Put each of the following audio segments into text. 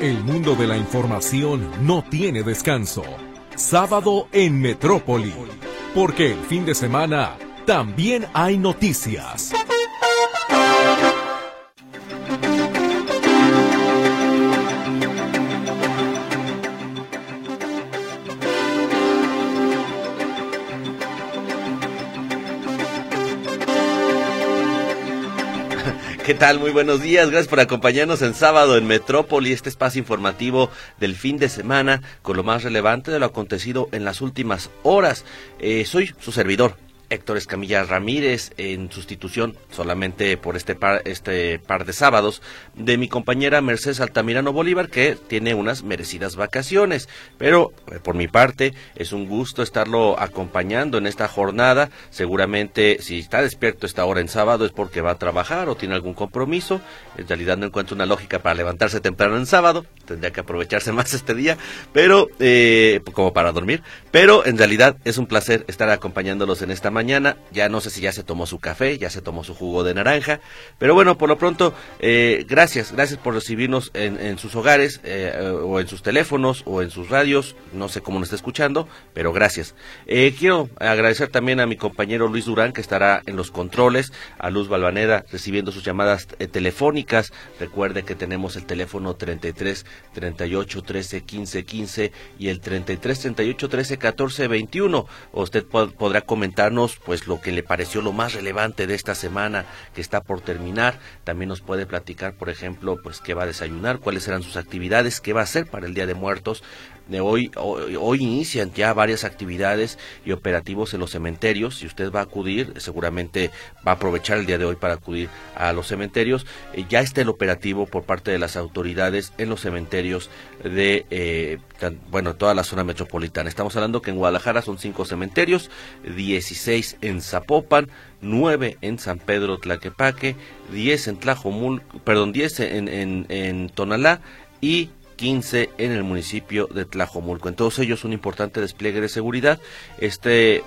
El mundo de la información no tiene descanso. Sábado en Metrópoli. Porque el fin de semana también hay noticias. ¿Qué tal? Muy buenos días. Gracias por acompañarnos en sábado en Metrópoli, este espacio informativo del fin de semana con lo más relevante de lo acontecido en las últimas horas. Eh, soy su servidor, Héctor Escamilla Ramírez en sustitución solamente por este par, este par de sábados de mi compañera Mercedes Altamirano Bolívar que tiene unas merecidas vacaciones. Pero eh, por mi parte es un gusto estarlo acompañando en esta jornada. Seguramente si está despierto esta hora en sábado es porque va a trabajar o tiene algún compromiso. En realidad no encuentro una lógica para levantarse temprano en sábado. Tendría que aprovecharse más este día, pero eh, como para dormir. Pero en realidad es un placer estar acompañándolos en esta mañana. Ya no sé si ya se tomó su café, ya se tomó su jugo de naranja. Pero bueno, por lo pronto, eh, gracias, gracias por recibirnos en, sus hogares, eh, o en sus teléfonos, o en sus radios. No sé cómo nos está escuchando, pero gracias. Eh, quiero agradecer también a mi compañero Luis Durán, que estará en los controles, a Luz Balvaneda recibiendo sus llamadas telefónicas. Recuerde que tenemos el teléfono 33 38 13 15 15 y el 33 38 13 14 21. Usted podrá comentarnos pues lo que le pareció lo más relevante de esta semana que está por terminar. También nos puede platicar, por ejemplo, pues qué va a desayunar, cuáles serán sus actividades, qué va a hacer para el Día de Muertos. De hoy, hoy, inician ya varias actividades y operativos en los cementerios. Si usted va a acudir, seguramente va a aprovechar el día de hoy para acudir a los cementerios. Eh, ya está el operativo por parte de las autoridades en los cementerios de, eh, bueno, toda la zona metropolitana. Estamos hablando que en Guadalajara son cinco cementerios, 16 en Zapopan, 9 en San Pedro Tlaquepaque, 10 en Tlajomul, perdón, 10 en, en, en Tonalá y 15 en el municipio de Tlajomulco. En todos ellos un importante despliegue de seguridad. Este, eh,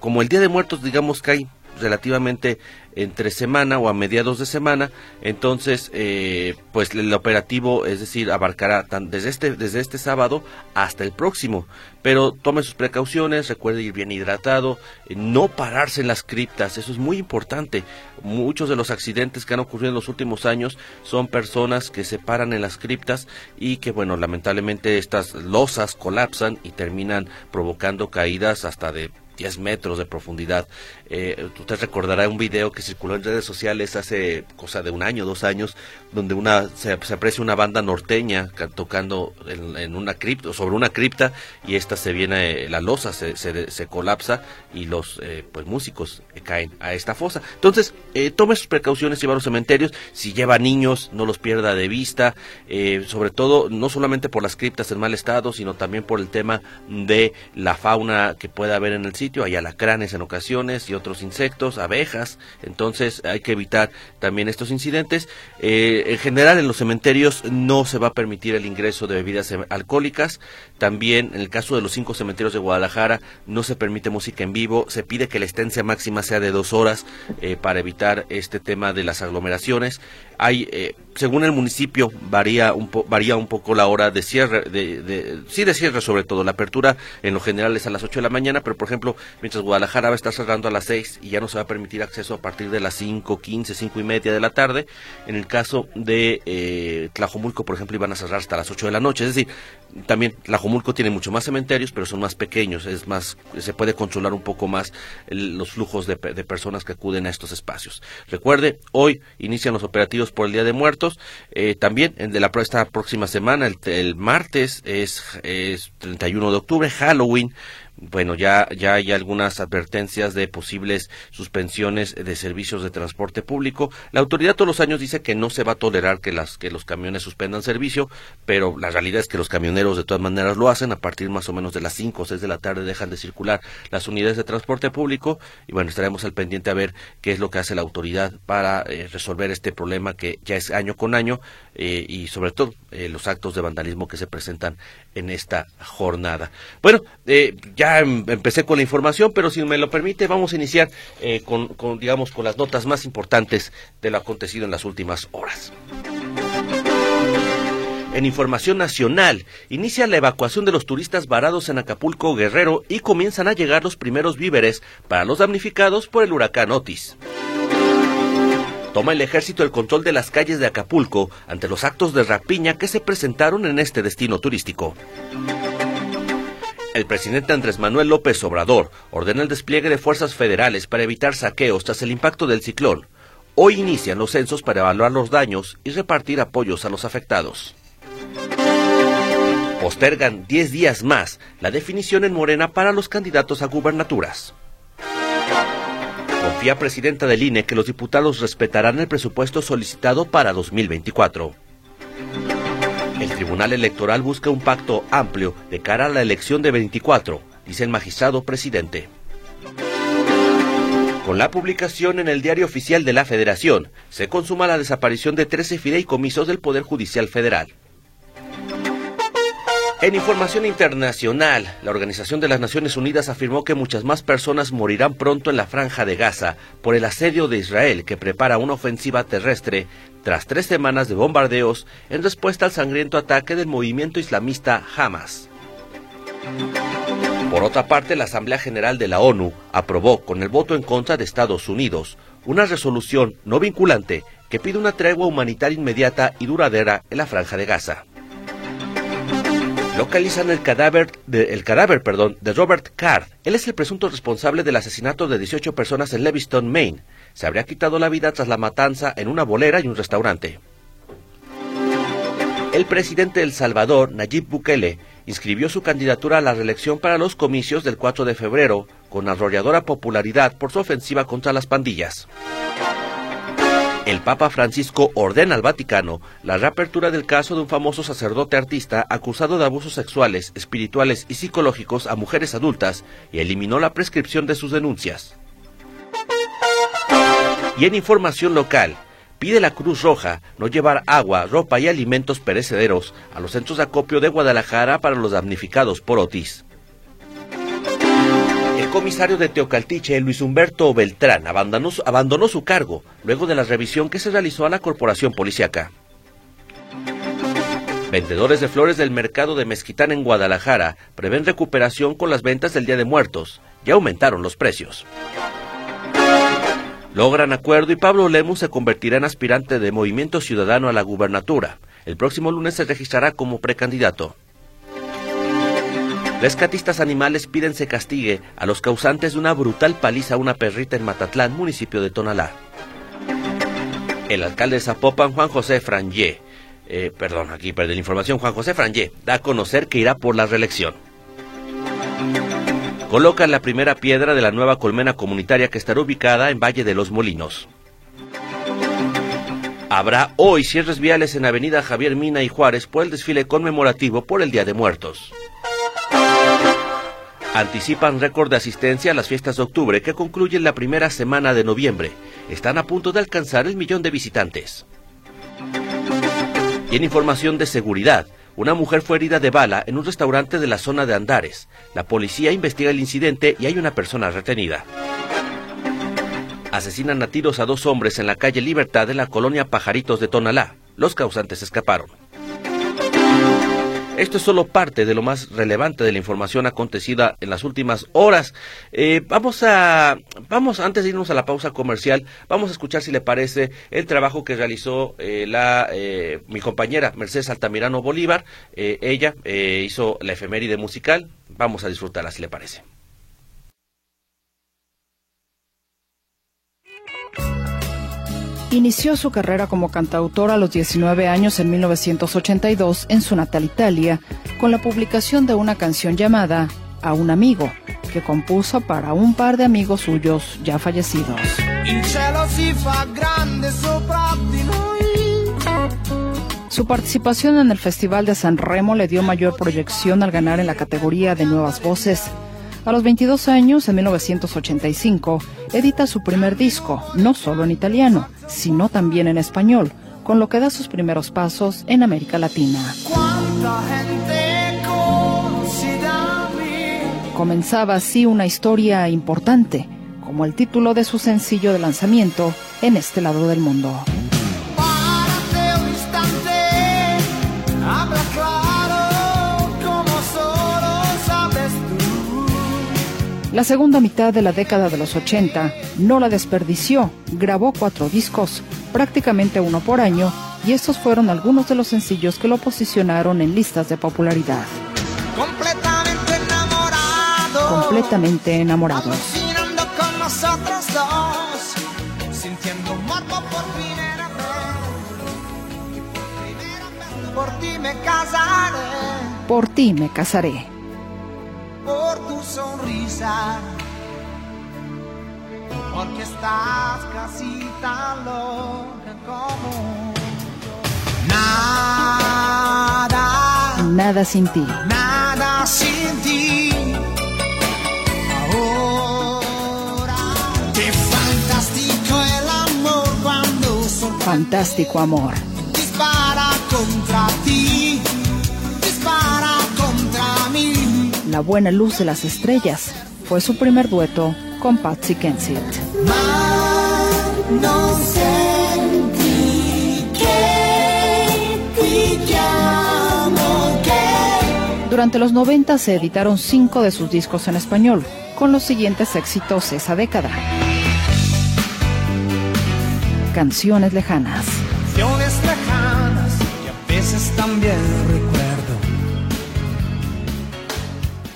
como el Día de Muertos, digamos que hay relativamente entre semana o a mediados de semana, entonces eh, pues el operativo, es decir, abarcará desde este desde este sábado hasta el próximo, pero tome sus precauciones, recuerde ir bien hidratado, eh, no pararse en las criptas, eso es muy importante. Muchos de los accidentes que han ocurrido en los últimos años son personas que se paran en las criptas y que bueno, lamentablemente estas losas colapsan y terminan provocando caídas hasta de 10 metros de profundidad. Eh, usted recordará un video que circuló en redes sociales hace cosa de un año, dos años, donde una se, aprecia una banda norteña tocando en, una cripta, sobre una cripta y esta se viene, eh, la losa se, se, colapsa y los eh, pues músicos caen a esta fosa. Entonces, tome sus precauciones y va a los cementerios. Si lleva niños, no los pierda de vista, sobre todo no solamente por las criptas en mal estado, sino también por el tema de la fauna que puede haber en el sitio. Hay alacranes en ocasiones y otros insectos, abejas, entonces hay que evitar también estos incidentes. Eh, en general en los cementerios no se va a permitir el ingreso de bebidas em, alcohólicas, también en el caso de los cinco cementerios de Guadalajara no se permite música en vivo, se pide que la estancia máxima sea de dos horas eh, para evitar este tema de las aglomeraciones. Hay, eh, según el municipio, varía un, varía un poco la hora de cierre, de, sí de cierre sobre todo. La apertura en lo general es a las 8 de la mañana, pero por ejemplo, mientras Guadalajara va a estar cerrando a las 6 y ya no se va a permitir acceso a partir de las 5, 15, 5 y media de la tarde. En el caso de eh, Tlajomulco, por ejemplo, iban a cerrar hasta las 8 de la noche. Es decir, también Tlajomulco tiene mucho más cementerios, pero son más pequeños, es más, se puede controlar un poco más los flujos de, personas que acuden a estos espacios. Recuerde, hoy inician los operativos por el Día de Muertos, eh, también el de la esta próxima semana, el, martes es, es 31 de octubre, Halloween, bueno, ya, ya hay algunas advertencias de posibles suspensiones de servicios de transporte público. La autoridad todos los años dice que no se va a tolerar que, las, que los camiones suspendan servicio, pero la realidad es que los camioneros de todas maneras lo hacen. A partir más o menos de las 5 o 6 de la tarde dejan de circular las unidades de transporte público y bueno, estaremos al pendiente a ver qué es lo que hace la autoridad para eh, resolver este problema que ya es año con año eh, y sobre todo eh, los actos de vandalismo que se presentan en esta jornada. Bueno, ya ya em, empecé con la información, pero si me lo permite, vamos a iniciar eh, con, digamos, con las notas más importantes de lo acontecido en las últimas horas. En información nacional, inicia la evacuación de los turistas varados en Acapulco Guerrero y comienzan a llegar los primeros víveres para los damnificados por el huracán Otis. Toma el ejército el control de las calles de Acapulco ante los actos de rapiña que se presentaron en este destino turístico. El presidente Andrés Manuel López Obrador ordena el despliegue de fuerzas federales para evitar saqueos tras el impacto del ciclón. Hoy inician los censos para evaluar los daños y repartir apoyos a los afectados. Postergan 10 días más la definición en Morena para los candidatos a gubernaturas. Presidenta del INE que los diputados respetarán el presupuesto solicitado para 2024. El Tribunal Electoral busca un pacto amplio de cara a la elección de 24, dice el magistrado presidente. Con la publicación en el Diario Oficial de la Federación, se consuma la desaparición de 13 fideicomisos del Poder Judicial Federal. En información internacional, la Organización de las Naciones Unidas afirmó que muchas más personas morirán pronto en la franja de Gaza por el asedio de Israel que prepara una ofensiva terrestre tras tres semanas de bombardeos en respuesta al sangriento ataque del movimiento islamista Hamas. Por otra parte, la Asamblea General de la ONU aprobó, con el voto en contra de Estados Unidos, una resolución no vinculante que pide una tregua humanitaria inmediata y duradera en la franja de Gaza localizan el cadáver, de, cadáver perdón, de Robert Card. Él es el presunto responsable del asesinato de 18 personas en Leviston, Maine. Se habría quitado la vida tras la matanza en una bolera y un restaurante. El presidente de El Salvador, Nayib Bukele, inscribió su candidatura a la reelección para los comicios del 4 de febrero, con arrolladora popularidad por su ofensiva contra las pandillas el Papa Francisco ordena al Vaticano la reapertura del caso de un famoso sacerdote artista acusado de abusos sexuales, espirituales y psicológicos a mujeres adultas y eliminó la prescripción de sus denuncias. Y en información local, pide la Cruz Roja no llevar agua, ropa y alimentos perecederos a los centros de acopio de Guadalajara para los damnificados por Otis. Comisario de Teocaltiche, Luis Humberto Beltrán, abandonó, su cargo luego de la revisión que se realizó a la corporación policiaca. Vendedores de flores del mercado de Mezquitán en Guadalajara prevén recuperación con las ventas del Día de Muertos. Ya aumentaron los precios. Logran acuerdo y Pablo Lemus se convertirá en aspirante de Movimiento Ciudadano a la gubernatura. El próximo lunes se registrará como precandidato. Rescatistas animales piden se castigue a los causantes de una brutal paliza a una perrita en Matatlán, municipio de Tonalá. El alcalde de Zapopan, Juan José Frangé, eh, perdón, aquí perdí la información, Juan José Frangé, da a conocer que irá por la reelección. Coloca la primera piedra de la nueva colmena comunitaria que estará ubicada en Valle de los Molinos. Habrá hoy cierres viales en Avenida Javier Mina y Juárez por el desfile conmemorativo por el Día de Muertos anticipan récord de asistencia a las fiestas de octubre que concluyen la primera semana de noviembre. Están a punto de alcanzar el millón de visitantes. Y en información de seguridad, una mujer fue herida de bala en un restaurante de la zona de Andares. La policía investiga el incidente y hay una persona retenida. Asesinan a tiros a dos hombres en la calle Libertad de la colonia Pajaritos de Tonalá. Los causantes escaparon. Esto es solo parte de lo más relevante de la información acontecida en las últimas horas. Eh, vamos a, vamos, antes de irnos a la pausa comercial, vamos a escuchar si le parece el trabajo que realizó eh, la, eh, mi compañera Mercedes Altamirano Bolívar. ella hizo la efeméride musical. Vamos a disfrutarla si le parece. Inició su carrera como cantautora a los 19 años en 1982 en su natal Italia, con la publicación de una canción llamada A un amigo, que compuso para un par de amigos suyos ya fallecidos. Su participación en el Festival de San Remo le dio mayor proyección al ganar en la categoría de Nuevas Voces a los 22 años, en 1985, edita su primer disco, no solo en italiano, sino también en español, con lo que da sus primeros pasos en América Latina. Comenzaba así una historia importante, como el título de su sencillo de lanzamiento en este lado del mundo. La segunda mitad de la década de los 80 no la desperdició, grabó cuatro discos, prácticamente uno por año, y estos fueron algunos de los sencillos que lo posicionaron en listas de popularidad. Completamente enamorado. Completamente enamorados. Alucinando con nosotros dos. Sintiendo morbo por primera vez. Por ti me casaré. Por ti me casaré. Por tu sonrisa. Porque estás casi tan loca como yo. Nada. Nada sin ti. Nada sin ti. Ahora. Qué fantástico el amor cuando Fantástico amor. dispara contra ti. La buena luz de las estrellas fue su primer dueto con Patsy Kensit. Durante los 90 se editaron cinco de sus discos en español, con los siguientes éxitos esa década. Canciones lejanas,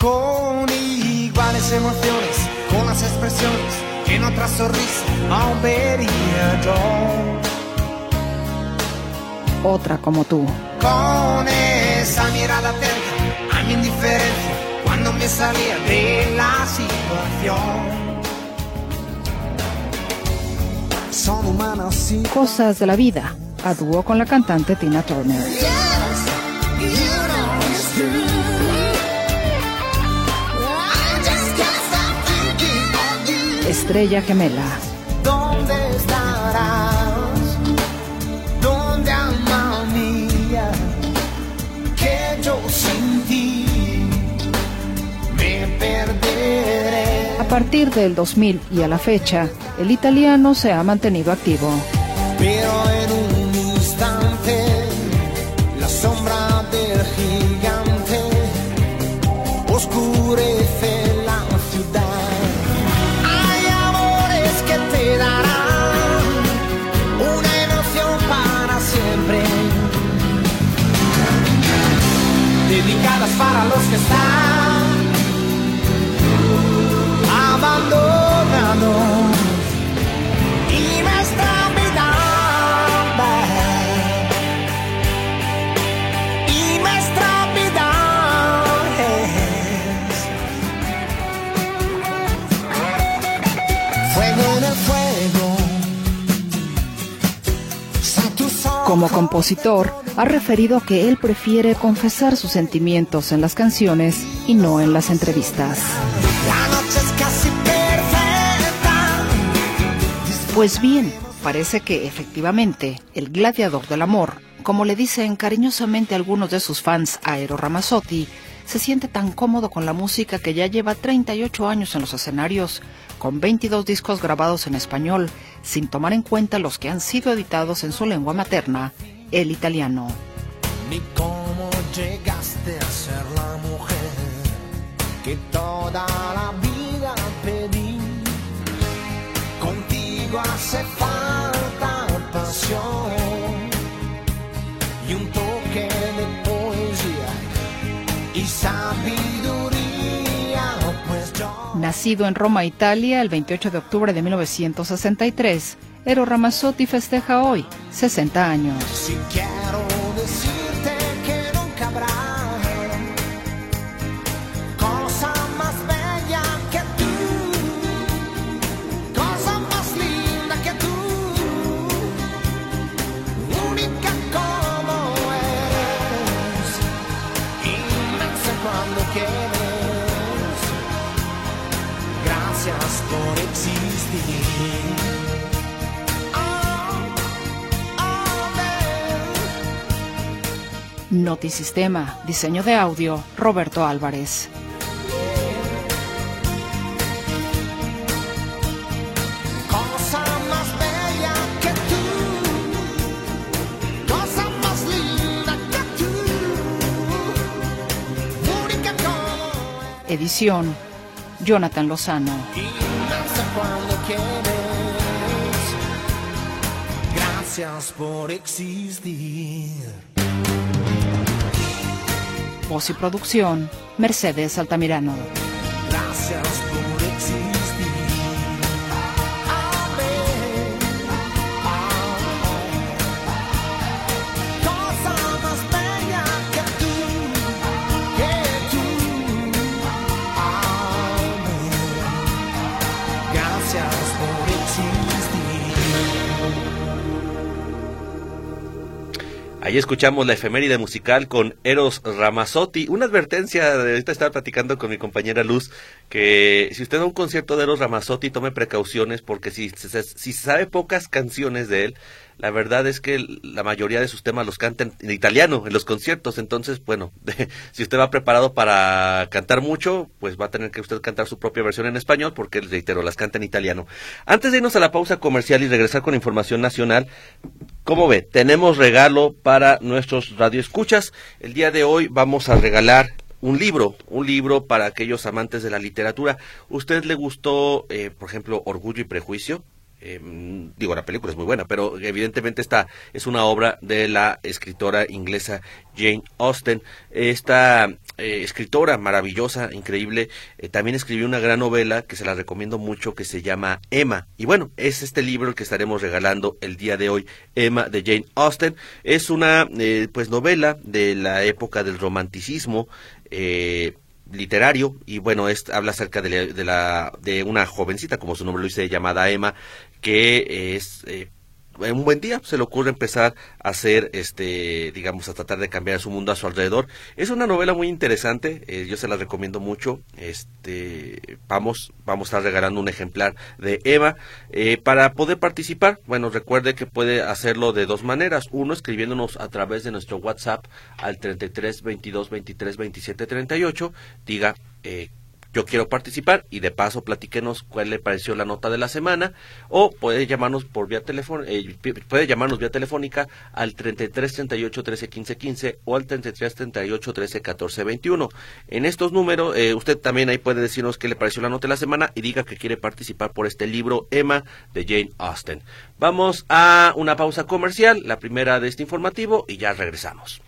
Con iguales emociones, con las expresiones que en otra sonrisa no vería yo. otra como tú, Con esa mirada atenta a mi indiferencia cuando me salía de la situación. Son humanos y Cosas de la vida, a dúo con la cantante Tina Turner. Estrella gemela, ¿Dónde estarás? ¿Dónde alma mía? Que yo sin ti me perderé. a partir del 2000 y a la fecha, el italiano se ha mantenido activo. Pero en un que están abandonados y nuestra vida y nuestra vida es fuego en el fuego. Como compositor, ha referido que él prefiere confesar sus sentimientos en las canciones y no en las entrevistas. la noche es casi perfecta Pues bien, parece que efectivamente el gladiador del amor, como le dicen cariñosamente algunos de sus fans a Eero Ramazzotti, se siente tan cómodo con la música que ya lleva 38 años en los escenarios, con 22 discos grabados en español, sin tomar en cuenta los que han sido editados en su lengua materna, el italiano. ni cómo llegaste a ser la mujer que toda la vida pedí. Contigo hace falta pasión y un toque de poesía y yo Nacido en Roma, Italia, el 28 de octubre de 1963, Eero Ramazzotti festeja hoy 60 años. Notisistema, diseño de audio, Roberto Álvarez. Edición, Jonathan Lozano. Gracias por existir. Voz y producción, Mercedes Altamirano. Ahí escuchamos la efeméride musical con Eros Ramazzotti. Una advertencia, de ahorita estaba platicando con mi compañera Luz, que si usted va a un concierto de Eros Ramazzotti, tome precauciones, porque si, si se sabe pocas canciones de él, la verdad es que la mayoría de sus temas los cantan en italiano en los conciertos. Entonces, bueno, si usted va preparado para cantar mucho, pues va a tener que usted cantar su propia versión en español, porque, reitero, las canta en italiano. Antes de irnos a la pausa comercial y regresar con información nacional, ¿Cómo ve? Tenemos regalo para nuestros radioescuchas. El día de hoy vamos a regalar un libro, un libro para aquellos amantes de la literatura. ¿Usted le gustó, eh, por ejemplo, Orgullo y Prejuicio? Eh, digo, la película es muy buena, pero evidentemente esta es una obra de la escritora inglesa Jane Austen. Esta eh, escritora maravillosa, increíble, eh, también escribió una gran novela que se la recomiendo mucho que se llama Emma. Y bueno, es este libro el que estaremos regalando el día de hoy, Emma de Jane Austen. Es una pues novela de la época del romanticismo. Eh, literario y bueno es habla acerca de de la de una jovencita como su nombre lo dice llamada Emma que es eh, un buen día se le ocurre empezar a hacer, este, digamos, a tratar de cambiar su mundo a su alrededor. Es una novela muy interesante, eh, yo se la recomiendo mucho. Este, vamos, vamos a estar regalando un ejemplar de Eva eh, para poder participar. Bueno, recuerde que puede hacerlo de dos maneras. Uno, escribiéndonos a través de nuestro WhatsApp al 33 22 23 27 38. Diga eh, yo quiero participar y de paso platíquenos cuál le pareció la nota de la semana o puede llamarnos por vía telefónica puede llamarnos vía telefónica al 33 38 13 15 15 o al 33 38 13 14 21 en estos números eh, usted también ahí puede decirnos qué le pareció la nota de la semana y diga que quiere participar por este libro Emma de Jane Austen. Vamos a una pausa comercial la primera de este informativo y ya regresamos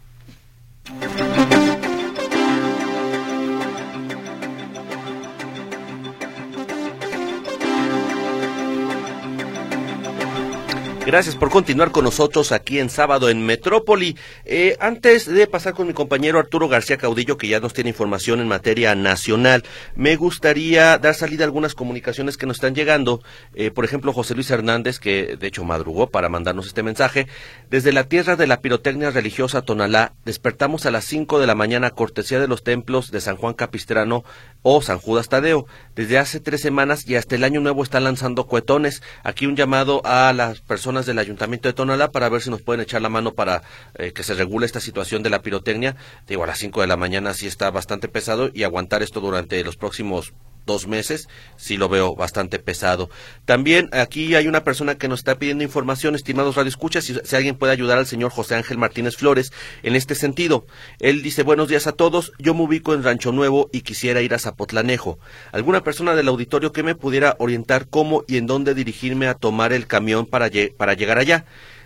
Gracias por continuar con nosotros aquí en sábado en Metrópoli. Eh, antes de pasar con mi compañero Arturo García Caudillo, que ya nos tiene información en materia nacional, me gustaría dar salida a algunas comunicaciones que nos están llegando. Eh, por ejemplo, José Luis Hernández, que de hecho madrugó para mandarnos este mensaje. Desde la tierra de la pirotecnia religiosa Tonalá, despertamos a las 5 de la mañana, cortesía de los templos de San Juan Capistrano o San Judas Tadeo. Desde hace tres semanas y hasta el año nuevo están lanzando cuetones. Aquí un llamado a las personas del Ayuntamiento de Tonalá para ver si nos pueden echar la mano para eh, que se regule esta situación de la pirotecnia. Digo, a las 5 de la mañana sí está bastante pesado y aguantar esto durante los próximos dos meses, sí lo veo bastante pesado. También aquí hay una persona que nos está pidiendo información, estimados radioescuchas, si, si alguien puede ayudar al señor José Ángel Martínez Flores en este sentido. Él dice, buenos días a todos, yo me ubico en Rancho Nuevo y quisiera ir a Zapotlanejo. ¿Alguna persona del auditorio que me pudiera orientar cómo y en dónde dirigirme a tomar el camión para, para llegar allá?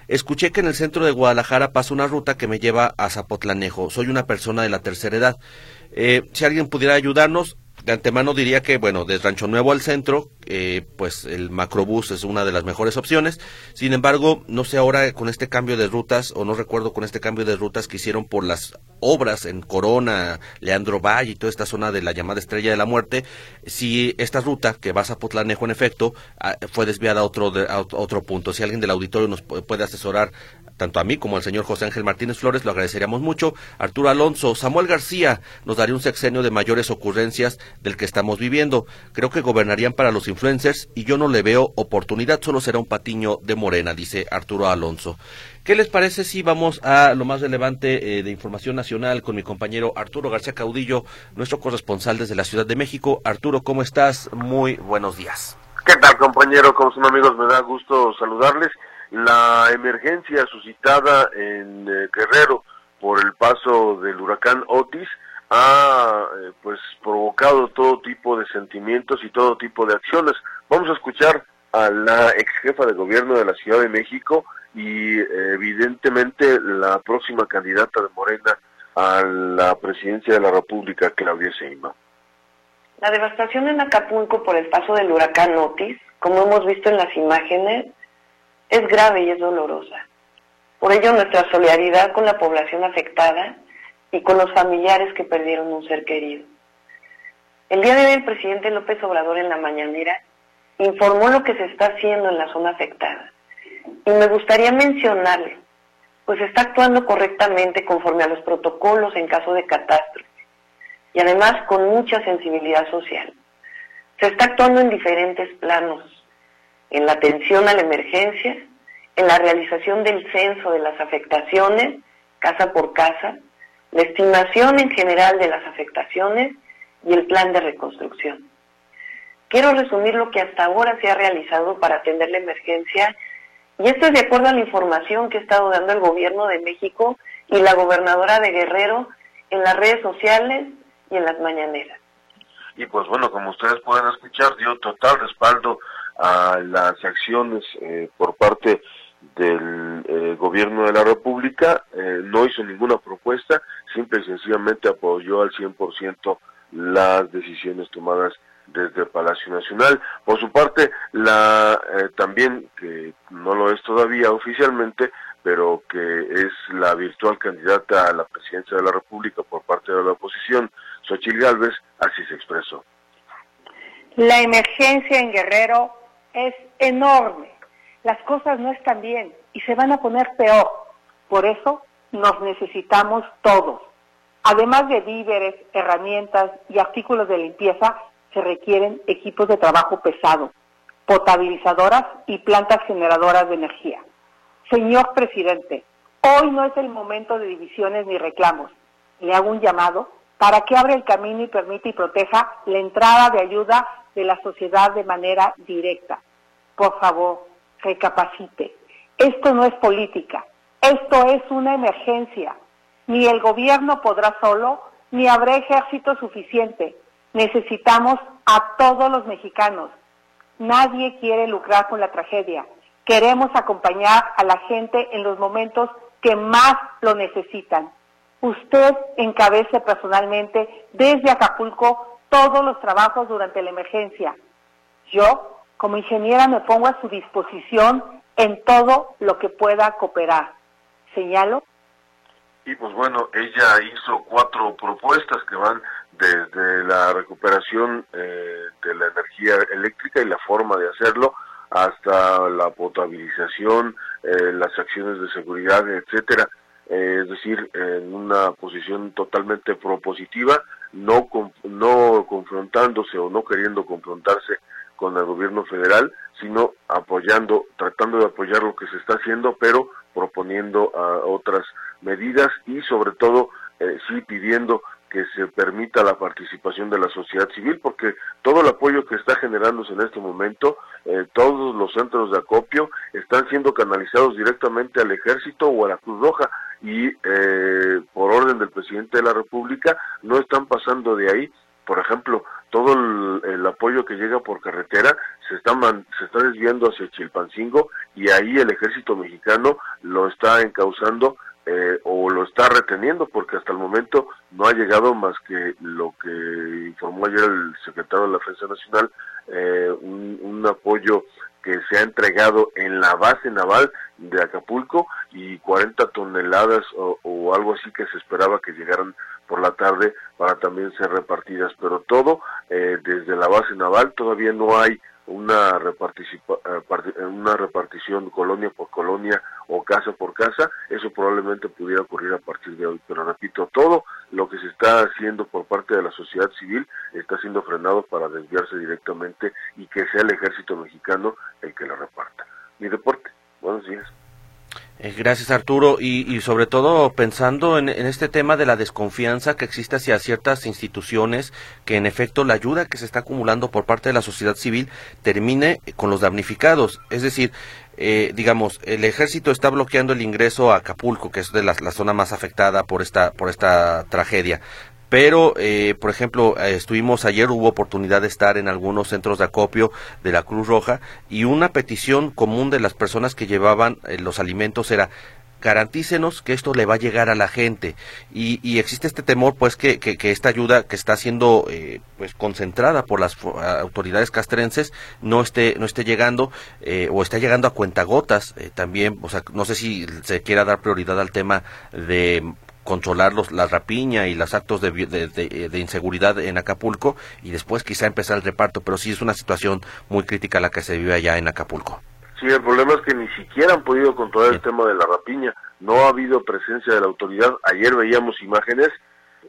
Escuché que en el centro de Guadalajara pasa una ruta que me lleva a Zapotlanejo. Soy una persona de la tercera edad. Eh, si alguien pudiera ayudarnos, de antemano diría que, bueno, de Rancho Nuevo al centro, eh, pues el macrobús es una de las mejores opciones. Sin embargo, no sé ahora con este cambio de rutas, o no recuerdo con este cambio de rutas que hicieron por las obras en Corona, Leandro Valle y toda esta zona de la llamada Estrella de la Muerte, si esta ruta que va a Zapotlanejo en efecto ah, fue desviada a otro, de, a otro punto. Si alguien del auditorio nos puede asesorar tanto a mí como al señor José Ángel Martínez Flores, lo agradeceríamos mucho. Arturo Alonso, Samuel García nos daría un sexenio de mayores ocurrencias del que estamos viviendo. Creo que gobernarían para los influencers y yo no le veo oportunidad, solo será un patiño de Morena, dice Arturo Alonso. ¿Qué les parece si vamos a lo más relevante eh, de información nacional con mi compañero Arturo García Caudillo, nuestro corresponsal desde la Ciudad de México? Arturo, ¿cómo estás? Muy buenos días. ¿Qué tal, compañero? ¿Cómo son amigos? Me da gusto saludarles. La emergencia suscitada en eh, Guerrero por el paso del huracán Otis ha eh, pues provocado todo tipo de sentimientos y todo tipo de acciones. Vamos a escuchar a la ex jefa de gobierno de la Ciudad de México y eh, evidentemente la próxima candidata de Morena a la presidencia de la República, Claudia Sheinbaum. La devastación en Acapulco por el paso del huracán Otis, como hemos visto en las imágenes, es grave y es dolorosa. Por ello, nuestra solidaridad con la población afectada y con los familiares que perdieron un ser querido. El día de hoy el presidente López Obrador en la mañanera informó lo que se está haciendo en la zona afectada. Y me gustaría mencionarle, pues está actuando correctamente conforme a los protocolos en caso de catástrofe y además con mucha sensibilidad social. Se está actuando en diferentes planos, en la atención a la emergencia, en la realización del censo de las afectaciones, casa por casa, la estimación en general de las afectaciones y el plan de reconstrucción. Quiero resumir lo que hasta ahora se ha realizado para atender la emergencia y esto es de acuerdo a la información que ha estado dando el gobierno de México y la gobernadora de Guerrero en las redes sociales y en las mañaneras. Y pues bueno, como ustedes pueden escuchar, dio total respaldo a las acciones eh, por parte del eh, gobierno de la República, eh, no hizo ninguna propuesta, simple y sencillamente apoyó al 100% las decisiones tomadas desde Palacio Nacional. Por su parte, la eh, también que no lo es todavía oficialmente, pero que es la virtual candidata a la presidencia de la República por parte de la oposición, Xochitl Gálvez, así se expresó. La emergencia en Guerrero es enorme las cosas no están bien y se van a poner peor. Por eso nos necesitamos todos. Además de víveres, herramientas y artículos de limpieza, se requieren equipos de trabajo pesado, potabilizadoras y plantas generadoras de energía. Señor presidente, hoy no es el momento de divisiones ni reclamos. Le hago un llamado para que abra el camino y permita y proteja la entrada de ayuda de la sociedad de manera directa. Por favor, recapacite. Esto no es política, esto es una emergencia. Ni el gobierno podrá solo, ni habrá ejército suficiente. Necesitamos a todos los mexicanos. Nadie quiere lucrar con la tragedia. Queremos acompañar a la gente en los momentos que más lo necesitan. Usted encabece personalmente desde Acapulco todos los trabajos durante la emergencia. Yo como ingeniera me pongo a su disposición en todo lo que pueda cooperar. Señalo. Y pues bueno, ella hizo cuatro propuestas que van desde la recuperación eh, de la energía eléctrica y la forma de hacerlo hasta la potabilización, eh, las acciones de seguridad, etcétera. Eh, es decir, en una posición totalmente propositiva, no, no confrontándose o no queriendo confrontarse con el gobierno federal, sino apoyando, tratando de apoyar lo que se está haciendo, pero proponiendo otras medidas y sobre todo eh, sí pidiendo que se permita la participación de la sociedad civil, porque todo el apoyo que está generándose en este momento, eh, todos los centros de acopio están siendo canalizados directamente al ejército o a la Cruz Roja y eh, por orden del presidente de la República no están pasando de ahí. Por ejemplo, todo el, apoyo que llega por carretera se está se está desviando hacia Chilpancingo y ahí el ejército mexicano lo está encauzando eh, o lo está reteniendo porque hasta el momento no ha llegado más que lo que informó ayer el secretario de la Defensa Nacional, eh, un, apoyo que se ha entregado en la base naval de Acapulco y 40 toneladas o, o algo así que se esperaba que llegaran por la tarde para también ser repartidas, pero todo eh, desde la base naval todavía no hay una, eh, una repartición colonia por colonia o casa por casa, eso probablemente pudiera ocurrir a partir de hoy, pero repito, todo lo que se está haciendo por parte de la sociedad civil está siendo frenado para desviarse directamente y que sea el ejército mexicano el que la reparta. Mi deporte, buenos días. Eh, gracias Arturo y, sobre todo pensando en, este tema de la desconfianza que existe hacia ciertas instituciones que en efecto la ayuda que se está acumulando por parte de la sociedad civil termine con los damnificados. Es decir, eh, digamos, el ejército está bloqueando el ingreso a Acapulco, que es de la, zona más afectada por esta, por esta tragedia pero eh, por ejemplo eh, estuvimos ayer hubo oportunidad de estar en algunos centros de acopio de la Cruz Roja y una petición común de las personas que llevaban eh, los alimentos era garantícenos que esto le va a llegar a la gente y, y existe este temor pues que, que, esta ayuda que está siendo eh, pues concentrada por las autoridades castrenses no esté no esté llegando eh, o está llegando a cuentagotas eh, también. O sea no sé si se quiera dar prioridad al tema de controlar los, la rapiña y los actos de, de, de, de, inseguridad en Acapulco y después quizá empezar el reparto, pero sí es una situación muy crítica la que se vive allá en Acapulco. Sí, el problema es que ni siquiera han podido controlar el tema de la rapiña. No ha habido presencia de la autoridad. Ayer veíamos imágenes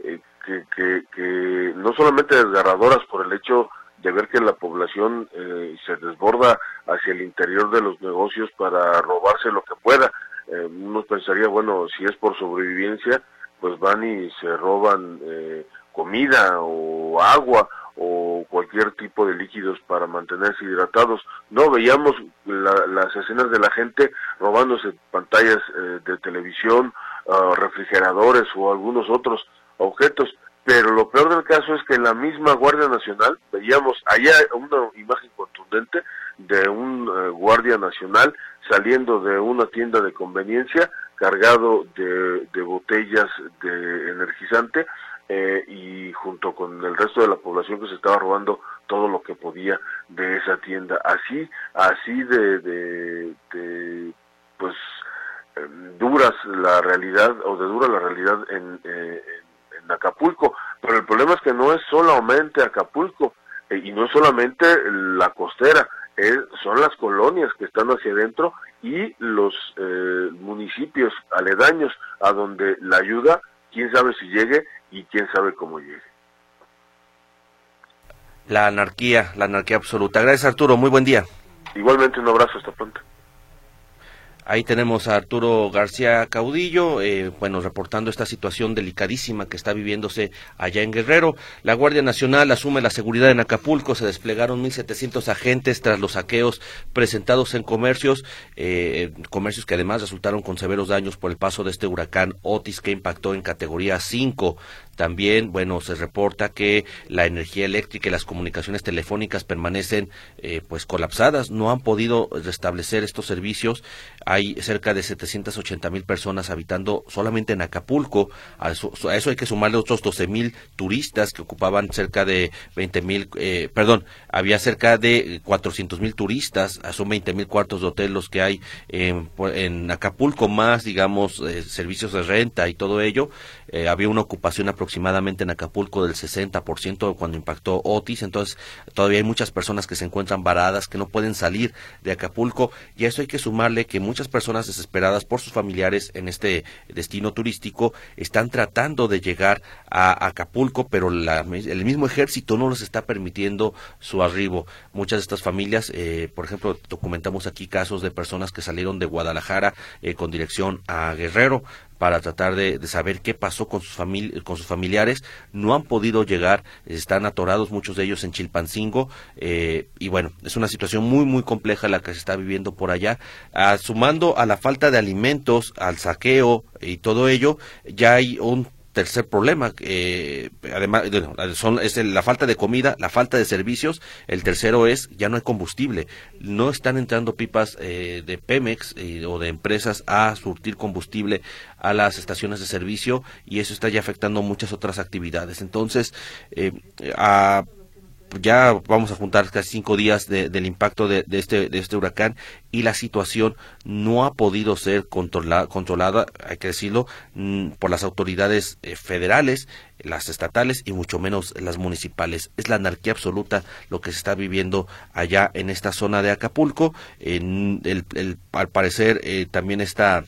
eh, que, que, que, no solamente desgarradoras por el hecho de ver que la población eh, se desborda hacia el interior de los negocios para robarse lo que pueda. Eh, uno pensaría, bueno, si es por sobrevivencia, pues van y se roban eh, comida o agua o cualquier tipo de líquidos para mantenerse hidratados. No veíamos la, las escenas de la gente robándose pantallas eh, de televisión, uh, refrigeradores o algunos otros objetos. Pero lo peor del caso es que en la misma Guardia Nacional veíamos allá una imagen contundente de un uh, Guardia Nacional saliendo de una tienda de conveniencia cargado de, botellas de energizante eh, y junto con el resto de la población que se estaba robando todo lo que podía de esa tienda. Así, así de, de, pues eh, duras la realidad o de dura la realidad en, eh, en, en, Acapulco. Pero el problema es que no es solamente Acapulco eh, y no es solamente la costera, son las colonias que están hacia adentro y los municipios aledaños a donde la ayuda, quién sabe si llegue y quién sabe cómo llegue. La anarquía, la anarquía absoluta. Gracias Arturo, muy buen día. Igualmente un abrazo, hasta pronto. Ahí tenemos a Arturo García Caudillo, eh, bueno, reportando esta situación delicadísima que está viviéndose allá en Guerrero. La Guardia Nacional asume la seguridad en Acapulco, se desplegaron 1.700 agentes tras los saqueos presentados en comercios, eh, comercios que además resultaron con severos daños por el paso de este huracán Otis que impactó en categoría 5. También, bueno, se reporta que la energía eléctrica y las comunicaciones telefónicas permanecen eh, pues colapsadas, no han podido restablecer estos servicios. Hay cerca de 780 mil personas habitando solamente en Acapulco. A eso, a eso hay que sumarle otros 12 mil turistas que ocupaban cerca de 20 mil, eh, perdón, había cerca de 400 mil turistas, son 20 mil cuartos de hotel los que hay en, en Acapulco, más, digamos, eh, servicios de renta y todo ello. Eh, había una ocupación aproximadamente en Acapulco del 60% cuando impactó Otis, entonces todavía hay muchas personas que se encuentran varadas, que no pueden salir de Acapulco, y a eso hay que sumarle que muchas personas desesperadas por sus familiares en este destino turístico están tratando de llegar a Acapulco, pero la, el mismo ejército no les está permitiendo su arribo. Muchas de estas familias, eh, por ejemplo, documentamos aquí casos de personas que salieron de Guadalajara eh, con dirección a Guerrero, para tratar de, de, saber qué pasó con sus, con sus familiares. No han podido llegar, están atorados muchos de ellos en Chilpancingo eh, y bueno, es una situación muy muy compleja la que se está viviendo por allá. Ah, sumando a la falta de alimentos, al saqueo y todo ello, ya hay un tercer problema, eh, además son, es la falta de comida, la falta de servicios, el tercero es ya no hay combustible, no están entrando pipas eh, de Pemex eh, o de empresas a surtir combustible a las estaciones de servicio y eso está ya afectando muchas otras actividades. Entonces, eh, a ya vamos a juntar casi cinco días de, del impacto de, este, de este huracán y la situación no ha podido ser controla, controlada, hay que decirlo, mm, por las autoridades eh, federales, las estatales y mucho menos las municipales. Es la anarquía absoluta lo que se está viviendo allá en esta zona de Acapulco. En el, al parecer eh, también está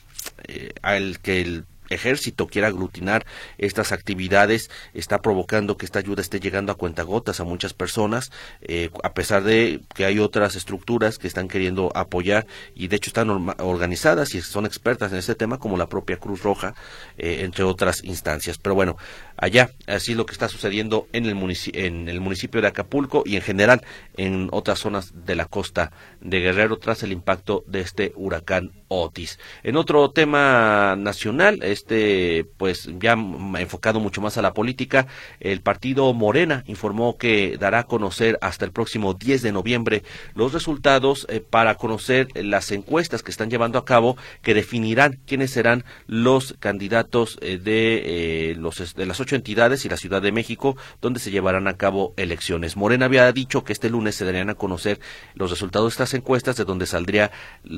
eh, al que el ejército quiera aglutinar estas actividades está provocando que esta ayuda esté llegando a cuentagotas a muchas personas, eh, a pesar de que hay otras estructuras que están queriendo apoyar y de hecho están organizadas y son expertas en este tema, como la propia Cruz Roja, eh, entre otras instancias. Pero bueno, allá así es lo que está sucediendo en el, en el municipio de Acapulco y en general en otras zonas de la costa de Guerrero tras el impacto de este huracán Otis. En otro tema nacional, este, pues ya enfocado mucho más a la política, el partido Morena informó que dará a conocer hasta el próximo 10 de noviembre los resultados eh, para conocer las encuestas que están llevando a cabo que definirán quiénes serán los candidatos eh, de, eh, los, de las ocho entidades y la Ciudad de México donde se llevarán a cabo elecciones. Morena había dicho que este lunes se darían a conocer los resultados de estas encuestas de donde saldría,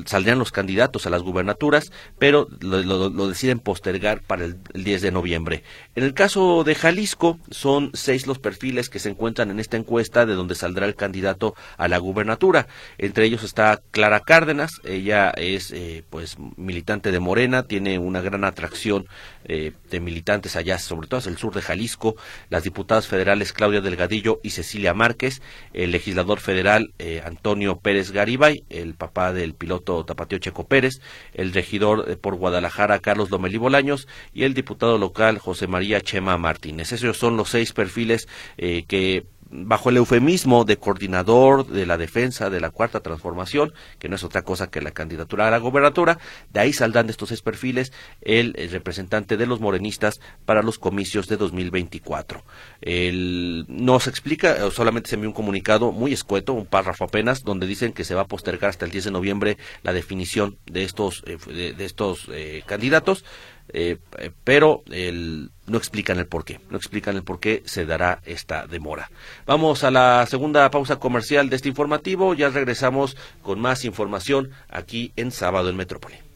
saldrían los candidatos a las gubernaturas, pero lo, deciden postergar para el, 10 de noviembre. En el caso de Jalisco, son seis los perfiles que se encuentran en esta encuesta de donde saldrá el candidato a la gubernatura. Entre ellos está Clara Cárdenas, ella es eh, pues militante de Morena, tiene una gran atracción eh, de militantes allá, sobre todo en el sur de Jalisco, las diputadas federales Claudia Delgadillo y Cecilia Márquez, el legislador federal eh, Antonio Pérez Garibay, el papá del piloto Tapateo Checo Pérez, el regidor eh, por Guadalajara Carlos Lomelí Bolaños y el diputado local José María Chema Martínez. Esos son los seis perfiles que bajo el eufemismo de coordinador de la defensa de la cuarta transformación, que no es otra cosa que la candidatura a la gobernatura, de ahí saldrán de estos seis perfiles el, representante de los morenistas para los comicios de 2024. El, no se explica, solamente se envió un comunicado muy escueto, un párrafo apenas, donde dicen que se va a postergar hasta el 10 de noviembre la definición de estos, eh, de, estos eh, candidatos. Eh, pero el, no explican el por qué, no explican el por qué se dará esta demora. Vamos a la segunda pausa comercial de este informativo, ya regresamos con más información aquí en Sábado en Metrópoli.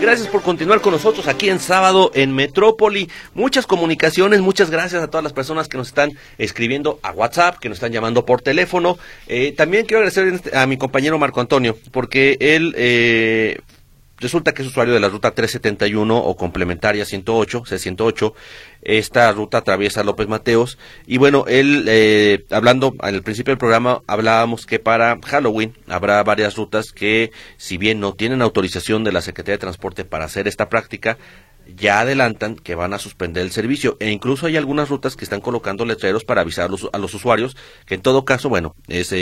Gracias por continuar con nosotros aquí en sábado en Metrópoli. Muchas comunicaciones, muchas gracias a todas las personas que nos están escribiendo a WhatsApp, que nos están llamando por teléfono. Eh, también quiero agradecer este, a mi compañero Marco Antonio, porque él eh, resulta que es usuario de la ruta 371 o complementaria 108, C108. Esta ruta atraviesa López Mateos. Y bueno, él, eh, hablando al principio del programa, hablábamos que para Halloween habrá varias rutas que, si bien no tienen autorización de la Secretaría de Transporte para hacer esta práctica, ya adelantan que van a suspender el servicio e incluso hay algunas rutas que están colocando letreros para avisar a los, usuarios que en todo caso, bueno, es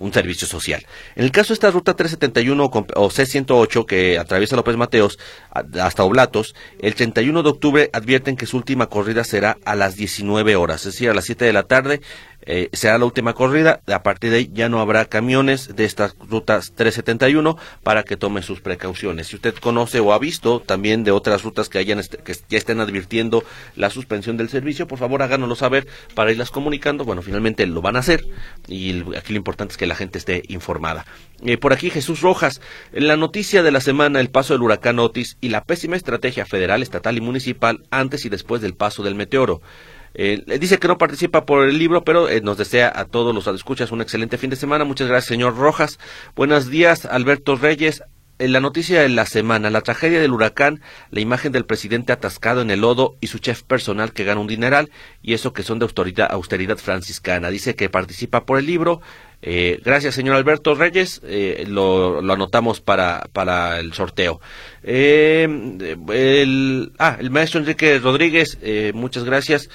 un servicio social. En el caso de esta ruta 371 o C108 que atraviesa López Mateos hasta Oblatos, el 31 de octubre advierten que su última corrida será a las 19 horas, es decir, a las 7 de la tarde eh, será la última corrida. A partir de ahí ya no habrá camiones de estas rutas 371 para que tome sus precauciones. Si usted conoce o ha visto también de otras rutas que, hayan que ya estén advirtiendo la suspensión del servicio, por favor háganoslo saber para irlas comunicando. Bueno, finalmente lo van a hacer y aquí lo importante es que la gente esté informada. Eh, por aquí Jesús Rojas, la noticia de la semana, el paso del huracán Otis y la pésima estrategia federal, estatal y municipal antes y después del paso del meteoro. Eh, dice que no participa por el libro, pero eh, nos desea a todos los escuchas un excelente fin de semana. Muchas gracias, señor Rojas. Buenos días, Alberto Reyes. En la noticia de la semana, la tragedia del huracán, la imagen del presidente atascado en el lodo y su chef personal que gana un dineral, y eso que son de austeridad, austeridad franciscana. Dice que participa por el libro, eh, gracias, señor Alberto Reyes. Eh, lo, anotamos para, para el sorteo. Eh, ah, el maestro Enrique Rodríguez, muchas gracias.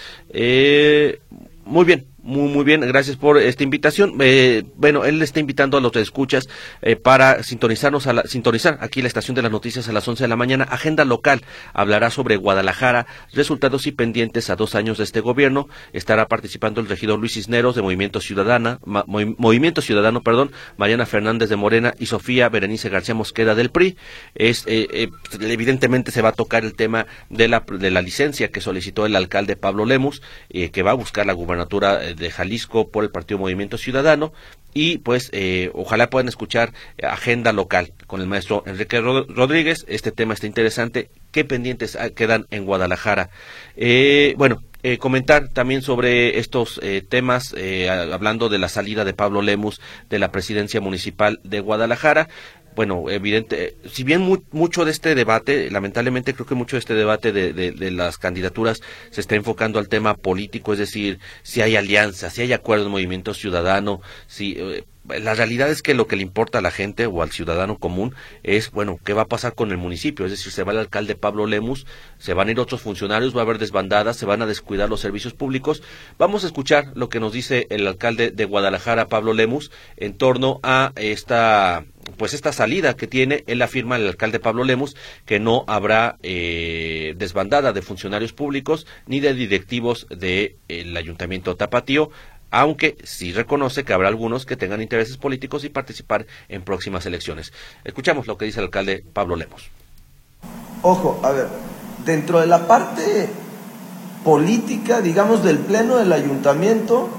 muy bien, muy, muy bien, gracias por esta invitación. Eh, bueno, él está invitando a los que escuchas eh, para sintonizarnos a la, sintonizar aquí la estación de las noticias a las 11 de la mañana. Agenda local hablará sobre Guadalajara, resultados y pendientes a dos años de este gobierno. Estará participando el regidor Luis Cisneros de Movimiento Ciudadana, Movimiento Ciudadano, perdón, Mariana Fernández de Morena y Sofía Berenice García Mosqueda del PRI. Es, eh, evidentemente se va a tocar el tema de la, de la licencia que solicitó el alcalde Pablo Lemus, que va a buscar la gubernatura de Jalisco por el Partido Movimiento Ciudadano y pues eh, ojalá puedan escuchar agenda local con el maestro Enrique Rodríguez. Este tema está interesante. ¿Qué pendientes quedan en Guadalajara? Eh, bueno, eh, comentar también sobre estos temas, hablando de la salida de Pablo Lemus de la presidencia municipal de Guadalajara bueno, evidente, si bien mucho de este debate, lamentablemente creo que mucho de este debate de, de, las candidaturas se está enfocando al tema político, es decir, si hay alianza, si hay acuerdo en movimiento ciudadano, si, eh, la realidad es que lo que le importa a la gente o al ciudadano común es, bueno, ¿qué va a pasar con el municipio? Es decir, se va el alcalde Pablo Lemus, se van a ir otros funcionarios, va a haber desbandadas, se van a descuidar los servicios públicos. Vamos a escuchar lo que nos dice el alcalde de Guadalajara, Pablo Lemus, en torno a esta pues esta salida que tiene, él afirma el alcalde Pablo Lemus que no habrá eh, desbandada de funcionarios públicos ni de directivos del ayuntamiento tapatío aunque sí reconoce que habrá algunos que tengan intereses políticos y participar en próximas elecciones. Escuchamos lo que dice el alcalde Pablo Lemos. Ojo, a ver, dentro de la parte política, digamos, del pleno del ayuntamiento,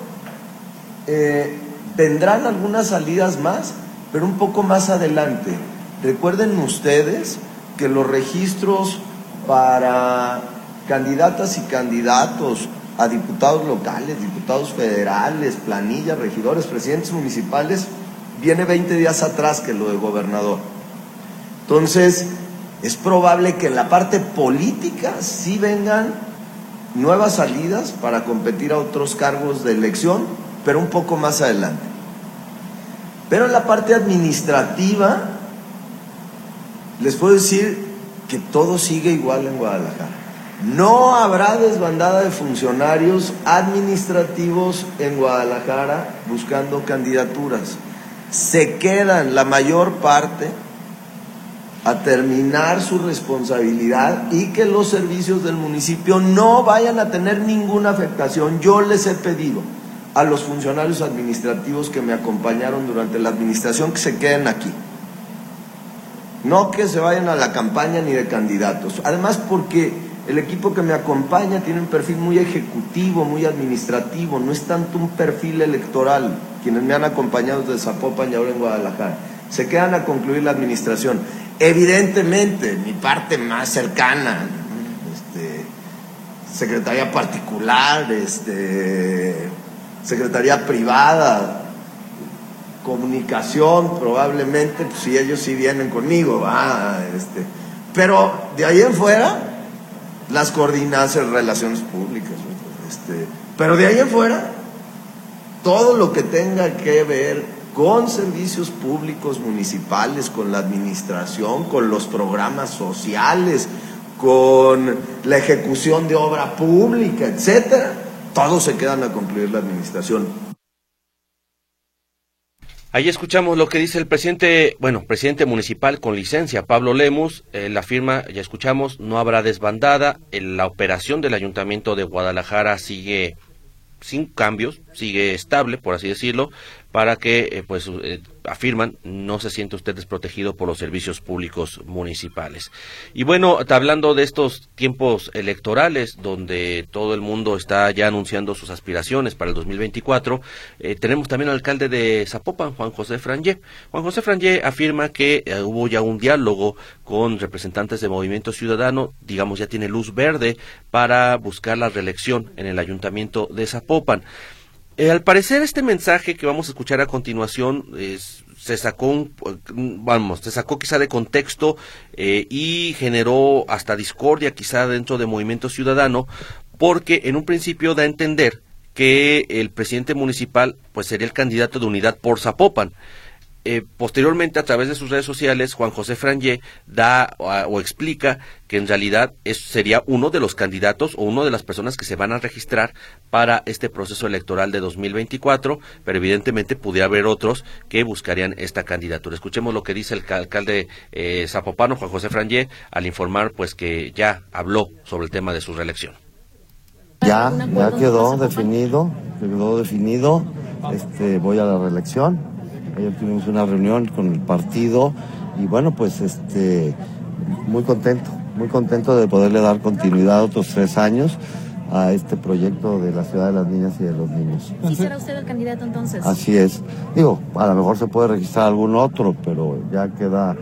eh, vendrán algunas salidas más, pero un poco más adelante. Recuerden ustedes que los registros para candidatas y candidatos a diputados locales, diputados federales, planillas, regidores, presidentes municipales, viene 20 días atrás que lo de gobernador. Entonces, es probable que en la parte política sí vengan nuevas salidas para competir a otros cargos de elección, pero un poco más adelante. Pero en la parte administrativa, les puedo decir que todo sigue igual en Guadalajara. No habrá desbandada de funcionarios administrativos en Guadalajara buscando candidaturas. Se quedan la mayor parte a terminar su responsabilidad y que los servicios del municipio no vayan a tener ninguna afectación. Yo les he pedido a los funcionarios administrativos que me acompañaron durante la administración que se queden aquí. No que se vayan a la campaña ni de candidatos. Además porque el equipo que me acompaña tiene un perfil muy ejecutivo, muy administrativo, no es tanto un perfil electoral. Quienes me han acompañado desde Zapopan y ahora en Guadalajara, se quedan a concluir la administración. Evidentemente, mi parte más cercana, este, secretaría particular, este, secretaría privada, comunicación, probablemente, pues, si ellos sí vienen conmigo, este, pero de ahí en fuera las coordinas en relaciones públicas. Este, pero de ahí en fuera, todo lo que tenga que ver con servicios públicos municipales, con la administración, con los programas sociales, con la ejecución de obra pública, etcétera, todos se quedan a concluir la administración. Ahí escuchamos lo que dice el presidente, bueno, presidente municipal con licencia, Pablo Lemus, la firma, ya escuchamos, no habrá desbandada, la operación del ayuntamiento de Guadalajara sigue sin cambios, sigue estable, por así decirlo, para que, eh, pues, eh, afirman, no se siente usted desprotegido por los servicios públicos municipales. Y bueno, hablando de estos tiempos electorales, donde todo el mundo está ya anunciando sus aspiraciones para el 2024, eh, tenemos también al alcalde de Zapopan, Juan José Frangé. Juan José Frangé afirma que hubo ya un diálogo con representantes de Movimiento Ciudadano, digamos, ya tiene luz verde para buscar la reelección en el ayuntamiento de Zapopan. Eh, al parecer este mensaje que vamos a escuchar a continuación se sacó vamos se sacó quizá de contexto eh, y generó hasta discordia quizá dentro de Movimiento Ciudadano porque en un principio da a entender que el presidente municipal pues sería el candidato de unidad por Zapopan eh, posteriormente, a través de sus redes sociales, Juan José Frangé da o, explica que en realidad es, sería uno de los candidatos o una de las personas que se van a registrar para este proceso electoral de 2024, pero evidentemente pudiera haber otros que buscarían esta candidatura. Escuchemos lo que dice el alcalde eh, zapopano, Juan José Frangé, al informar pues que ya habló sobre el tema de su reelección. Ya, ya quedó definido, quedó definido, este, voy a la reelección Ayer tuvimos una reunión con el partido y bueno, pues este, muy contento, muy contento de poderle dar continuidad otros tres años a este proyecto de la ciudad de las niñas y de los niños. ¿Y será usted el candidato entonces? Así es. Digo, a lo mejor se puede registrar algún otro, pero ya queda,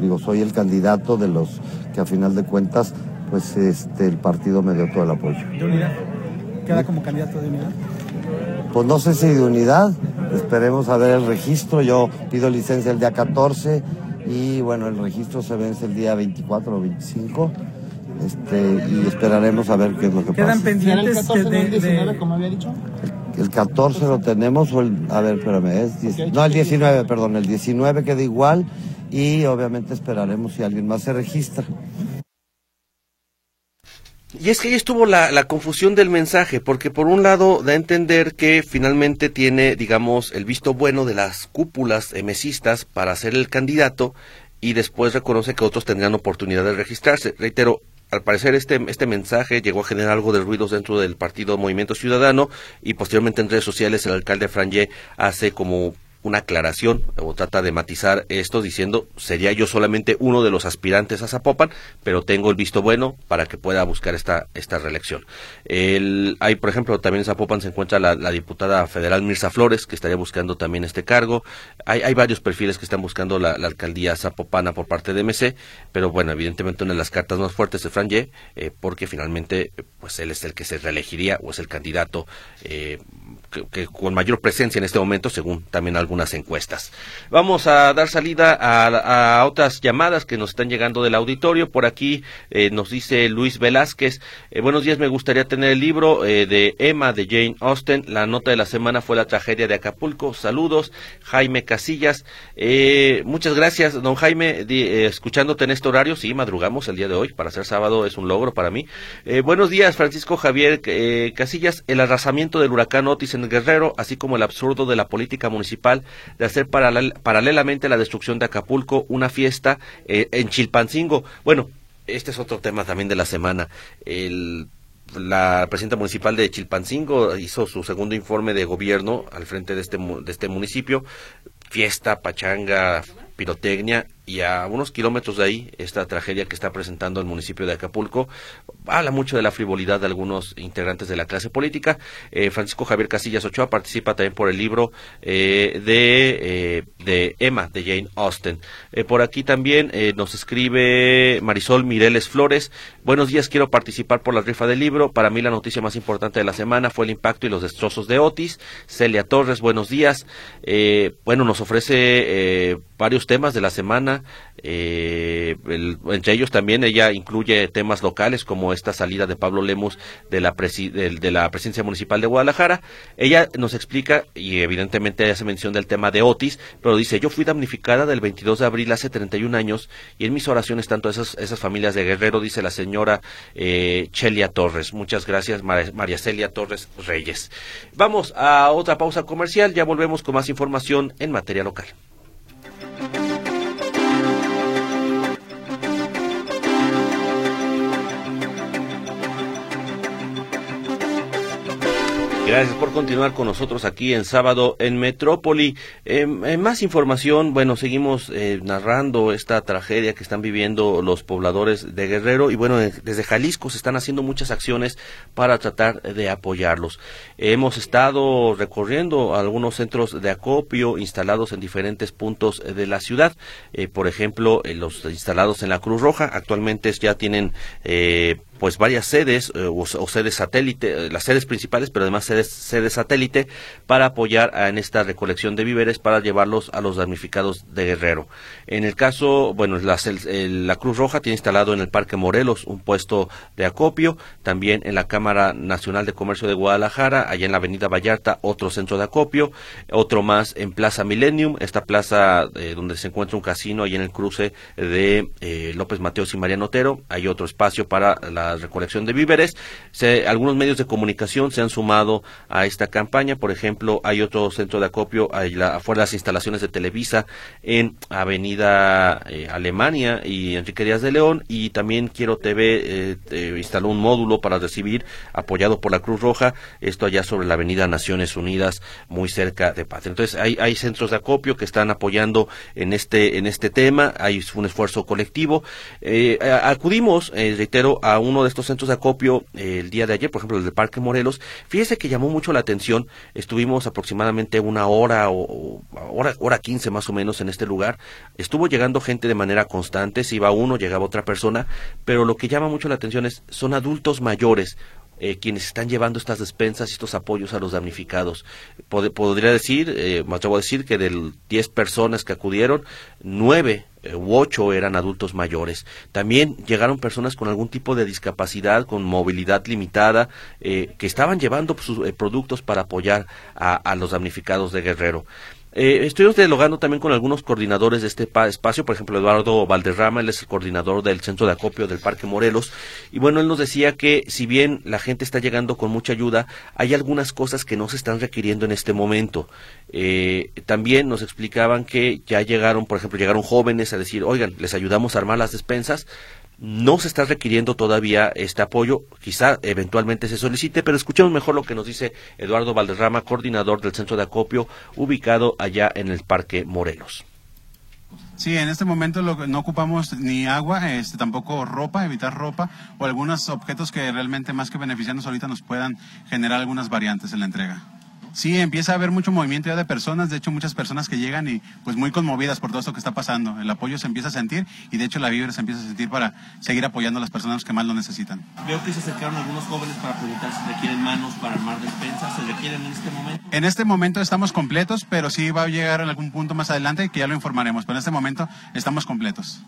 digo, soy el candidato de los que a final de cuentas, pues este, el partido me dio todo el apoyo. ¿De unidad? ¿Queda como candidato de unidad? Pues no sé si de unidad, esperemos a ver el registro. Yo pido licencia el día 14 y bueno, el registro se vence el día 24 o 25. Este, y esperaremos a ver qué es lo que ¿Quedan pasa. pendientes el 14 de, 19, como había dicho? el 14 lo tenemos, o el, a ver, espérame, es, no, el 19, perdón, el 19 queda igual y obviamente esperaremos si alguien más se registra. Y es que ahí estuvo la, la, confusión del mensaje, porque por un lado da a entender que finalmente tiene, digamos, el visto bueno de las cúpulas emesistas para ser el candidato y después reconoce que otros tendrán oportunidad de registrarse. Reitero, al parecer este, este mensaje llegó a generar algo de ruidos dentro del partido Movimiento Ciudadano y posteriormente en redes sociales el alcalde Frangé hace como una aclaración o trata de matizar esto diciendo sería yo solamente uno de los aspirantes a Zapopan, pero tengo el visto bueno para que pueda buscar esta esta reelección. El, hay, por ejemplo, también en Zapopan se encuentra la, diputada federal Mirza Flores, que estaría buscando también este cargo. Hay, hay varios perfiles que están buscando la, alcaldía zapopana por parte de MC, pero bueno, evidentemente una de las cartas más fuertes es Fran Ye, eh, porque finalmente pues él es el que se reelegiría o es el candidato eh, que, con mayor presencia en este momento, según también algunas encuestas. Vamos a dar salida a, otras llamadas que nos están llegando del auditorio. Por aquí eh, nos dice Luis Velázquez, eh, buenos días, me gustaría tener el libro eh, de Emma de Jane Austen. La nota de la semana fue la tragedia de Acapulco. Saludos, Jaime Casillas. muchas gracias, don Jaime, escuchándote en este horario. Sí, madrugamos el día de hoy. Para ser sábado es un logro para mí. buenos días, Francisco Javier Casillas. El arrasamiento del huracán Otis en Guerrero, así como el absurdo de la política municipal de hacer paralelamente la destrucción de Acapulco una fiesta eh, en Chilpancingo. Bueno, este es otro tema también de la semana. El la presidenta municipal de Chilpancingo hizo su segundo informe de gobierno al frente de este, de este municipio. Fiesta, pachanga, pirotecnia y a unos kilómetros de ahí esta tragedia que está presentando el municipio de Acapulco habla mucho de la frivolidad de algunos integrantes de la clase política. Eh, Francisco Javier Casillas Ochoa participa también por el libro eh, de, eh, de Emma, de Jane Austen. por aquí también nos escribe Marisol Mireles Flores. Buenos días, quiero participar por la rifa del libro. Para mí la noticia más importante de la semana fue el impacto y los destrozos de Otis. Celia Torres, buenos días. bueno, nos ofrece varios temas de la semana. Eh, entre ellos también ella incluye temas locales como esta salida de Pablo Lemus de la, de, la presidencia municipal de Guadalajara. Ella nos explica, y evidentemente hace mención del tema de Otis, pero dice, yo fui damnificada del 22 de abril hace 31 años y en mis oraciones tanto esas, esas familias de Guerrero, dice la señora eh, Chelia Torres. Muchas gracias, María Celia Torres Reyes. Vamos a otra pausa comercial, ya volvemos con más información en materia local. Gracias por continuar con nosotros aquí en sábado en Metrópoli. em, em, más información, bueno, seguimos eh, narrando esta tragedia que están viviendo los pobladores de Guerrero y bueno, desde Jalisco se están haciendo muchas acciones para tratar de apoyarlos. hemos estado recorriendo algunos centros de acopio instalados en diferentes puntos de la ciudad, eh, por ejemplo, eh, los instalados en la Cruz Roja, actualmente ya tienen pues varias sedes eh, o, sedes satélite, eh, las sedes principales, pero además sedes, sedes satélite para apoyar en esta recolección de víveres para llevarlos a los damnificados de Guerrero. En el caso, bueno, la, la Cruz Roja tiene instalado en el Parque Morelos un puesto de acopio, también en la Cámara Nacional de Comercio de Guadalajara, allá en la Avenida Vallarta, otro centro de acopio, otro más en Plaza Millennium, esta plaza eh, donde se encuentra un casino, ahí en el cruce de López Mateos y Mariano Otero, hay otro espacio para la recolección de víveres. algunos medios de comunicación se han sumado a esta campaña. Por ejemplo, hay otro centro de acopio hay la, afuera de las instalaciones de Televisa en Avenida eh, Alemania y Enrique Díaz de León. Y también Quiero TV eh, instaló un módulo para recibir, apoyado por la Cruz Roja, esto allá sobre la Avenida Naciones Unidas, muy cerca de Patria. Entonces, hay, hay centros de acopio que están apoyando en este, en este tema. Hay un esfuerzo colectivo. Eh, acudimos, reitero, a uno de estos centros de acopio eh, el día de ayer, por ejemplo, el del Parque Morelos, fíjese que llamó mucho la atención. Estuvimos aproximadamente una hora o, hora, hora quince más o menos en este lugar. Estuvo llegando gente de manera constante, si iba uno, llegaba otra persona, pero lo que llama mucho la atención es, son adultos mayores eh, quienes están llevando estas despensas y estos apoyos a los damnificados. podría decir, eh, me atrevo a decir que de 10 personas que acudieron, 9 eh, u 8 eran adultos mayores. También llegaron personas con algún tipo de discapacidad, con movilidad limitada, que estaban llevando sus productos para apoyar a los damnificados de Guerrero. Eh, estuvimos dialogando también con algunos coordinadores de este espacio, por ejemplo, Eduardo Valderrama, él es el coordinador del centro de acopio del Parque Morelos, y bueno, él nos decía que si bien la gente está llegando con mucha ayuda, hay algunas cosas que no se están requiriendo en este momento. Eh, también nos explicaban que ya llegaron, por ejemplo, llegaron jóvenes a decir, oigan, les ayudamos a armar las despensas, no se está requiriendo todavía este apoyo, quizá eventualmente se solicite, pero escuchemos mejor lo que nos dice Eduardo Valderrama, coordinador del centro de acopio ubicado allá en el Parque Morelos. Sí, en este momento lo, no ocupamos ni agua, este, tampoco ropa, evitar ropa o algunos objetos que realmente más que beneficiarnos ahorita nos puedan generar algunas variantes en la entrega. Sí, empieza a haber mucho movimiento ya de personas, de hecho muchas personas que llegan y pues muy conmovidas por todo esto que está pasando. El apoyo se empieza a sentir y de hecho la vibra se empieza a sentir para seguir apoyando a las personas que más lo necesitan. Veo que se acercaron algunos jóvenes para preguntar si requieren manos para armar despensas, ¿se requieren en este momento? En este momento estamos completos, pero sí va a llegar en algún punto más adelante que ya lo informaremos, pero en este momento estamos completos.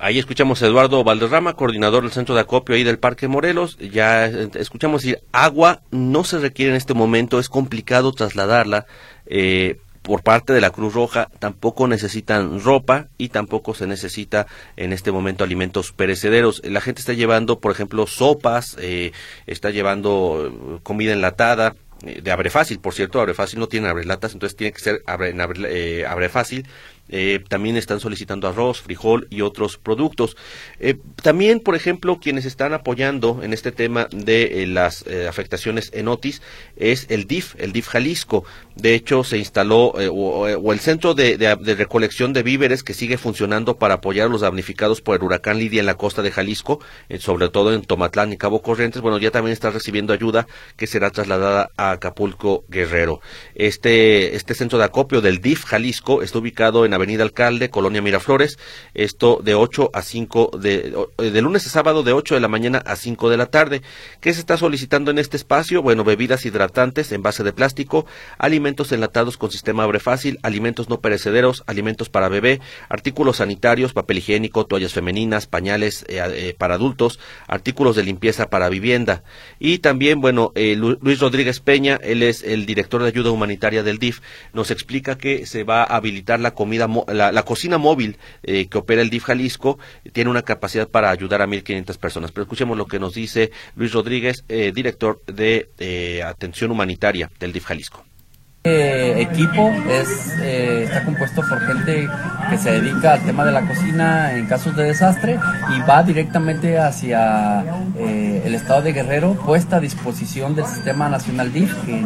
Ahí escuchamos a Eduardo Valderrama, coordinador del centro de acopio ahí del Parque Morelos. Ya escuchamos decir, agua no se requiere en este momento, es complicado trasladarla. Eh, por parte de la Cruz Roja tampoco necesitan ropa y tampoco se necesita en este momento alimentos perecederos. La gente está llevando, por ejemplo, sopas, eh, está llevando eh, comida enlatada, de abre fácil, por cierto, abre fácil no tiene abre latas, entonces tiene que ser abre, abre fácil eh, también están solicitando arroz, frijol y otros productos. Eh, también, por ejemplo, quienes están apoyando en este tema de eh, las afectaciones en Otis es el DIF, el DIF Jalisco. De hecho, se instaló o, el centro de, recolección de víveres que sigue funcionando para apoyar a los damnificados por el huracán Lidia en la costa de Jalisco, sobre todo en Tomatlán y Cabo Corrientes. Bueno, ya también está recibiendo ayuda que será trasladada a Acapulco Guerrero. Este, este centro de acopio del DIF Jalisco está ubicado en Avenida Alcalde, Colonia Miraflores, esto de 8 a 5 de, de lunes a sábado de 8 de la mañana a 5 de la tarde. ¿Qué se está solicitando en este espacio? Bueno, bebidas hidratantes en base de plástico, alimentos enlatados con sistema abre fácil, alimentos no perecederos, alimentos para bebé, artículos sanitarios, papel higiénico, toallas femeninas, pañales eh, eh, para adultos, artículos de limpieza para vivienda. Y también, bueno, eh, Luis Rodríguez Peña, él es el director de ayuda humanitaria del DIF, nos explica que se va a habilitar la comida la, cocina móvil eh, que opera el DIF Jalisco tiene una capacidad para ayudar a 1.500 personas. Pero escuchemos lo que nos dice Luis Rodríguez, director de atención humanitaria del DIF Jalisco. Este equipo es, está compuesto por gente que se dedica al tema de la cocina en casos de desastre y va directamente hacia el estado de Guerrero, puesta a disposición del Sistema Nacional DIF, que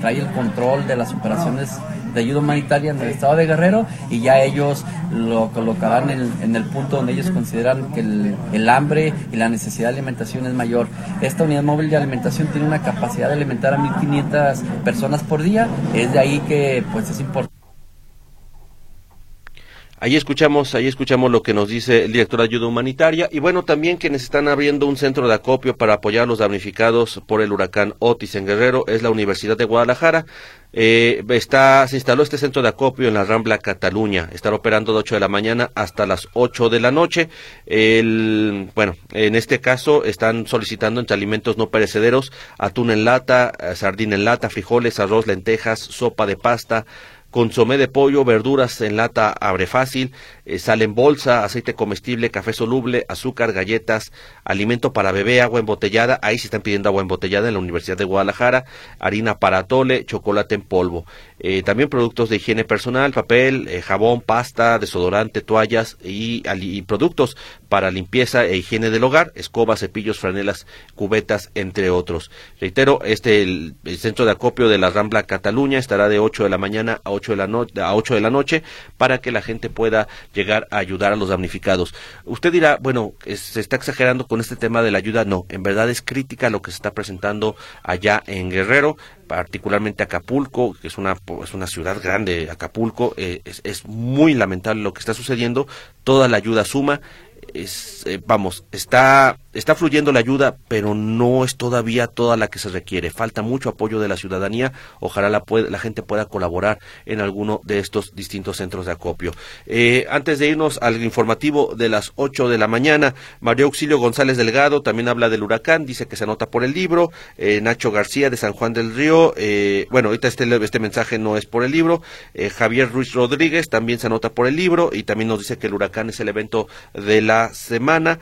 trae el control de las operaciones de ayuda humanitaria en el estado de Guerrero y ya ellos lo colocarán en, el punto donde ellos consideran que el, hambre y la necesidad de alimentación es mayor. Esta unidad móvil de alimentación tiene una capacidad de alimentar a 1.500 personas por día, es de ahí que pues es importante. Ahí escuchamos, ahí escuchamos lo que nos dice el director de ayuda humanitaria y bueno, también quienes están abriendo un centro de acopio para apoyar a los damnificados por el huracán Otis en Guerrero es la Universidad de Guadalajara. Eh, está, se instaló este centro de acopio en la Rambla Cataluña. Estará operando de 8 de la mañana hasta las 8 de la noche. El, bueno, en este caso están solicitando entre alimentos no perecederos atún en lata, eh, sardina en lata, frijoles, arroz, lentejas, sopa de pasta, consomé de pollo, verduras en lata abre fácil, eh, sal en bolsa, aceite comestible, café soluble, azúcar, galletas, alimento para bebé, agua embotellada, ahí se están pidiendo agua embotellada en la Universidad de Guadalajara, harina para tole, chocolate en polvo. Eh, también productos de higiene personal, papel, eh, jabón, pasta, desodorante, toallas y, productos para limpieza e higiene del hogar, escobas, cepillos, franelas, cubetas, entre otros. Reitero, este el, centro de acopio de la Rambla Cataluña estará de 8 de la mañana a 8 de la, no a 8 de la noche para que la gente pueda llegar a ayudar a los damnificados. Usted dirá, bueno, se está exagerando con este tema de la ayuda. No, en verdad es crítica lo que se está presentando allá en Guerrero particularmente Acapulco, que es una, es una ciudad grande, Acapulco, eh, es, muy lamentable lo que está sucediendo, toda la ayuda suma, es, eh, vamos, está está fluyendo la ayuda, pero no es todavía toda la que se requiere. Falta mucho apoyo de la ciudadanía. Ojalá la, gente pueda colaborar en alguno de estos distintos centros de acopio. Eh, antes de irnos al informativo de las 8 de la mañana, Mario Auxilio González Delgado también habla del huracán, dice que se anota por el libro. Eh, Nacho García de San Juan del Río, eh, bueno, ahorita este, este mensaje no es por el libro. Javier Ruiz Rodríguez también se anota por el libro y también nos dice que el huracán es el evento de la semana.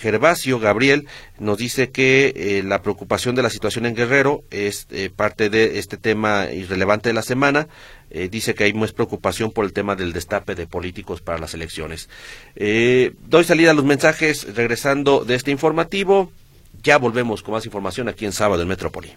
Gervasio Gabriel nos dice que la preocupación de la situación en Guerrero es parte de este tema irrelevante de la semana. Eh, dice que hay más preocupación por el tema del destape de políticos para las elecciones. Eh, doy salida a los mensajes regresando de este informativo. Ya volvemos con más información aquí en Sábado en Metrópoli.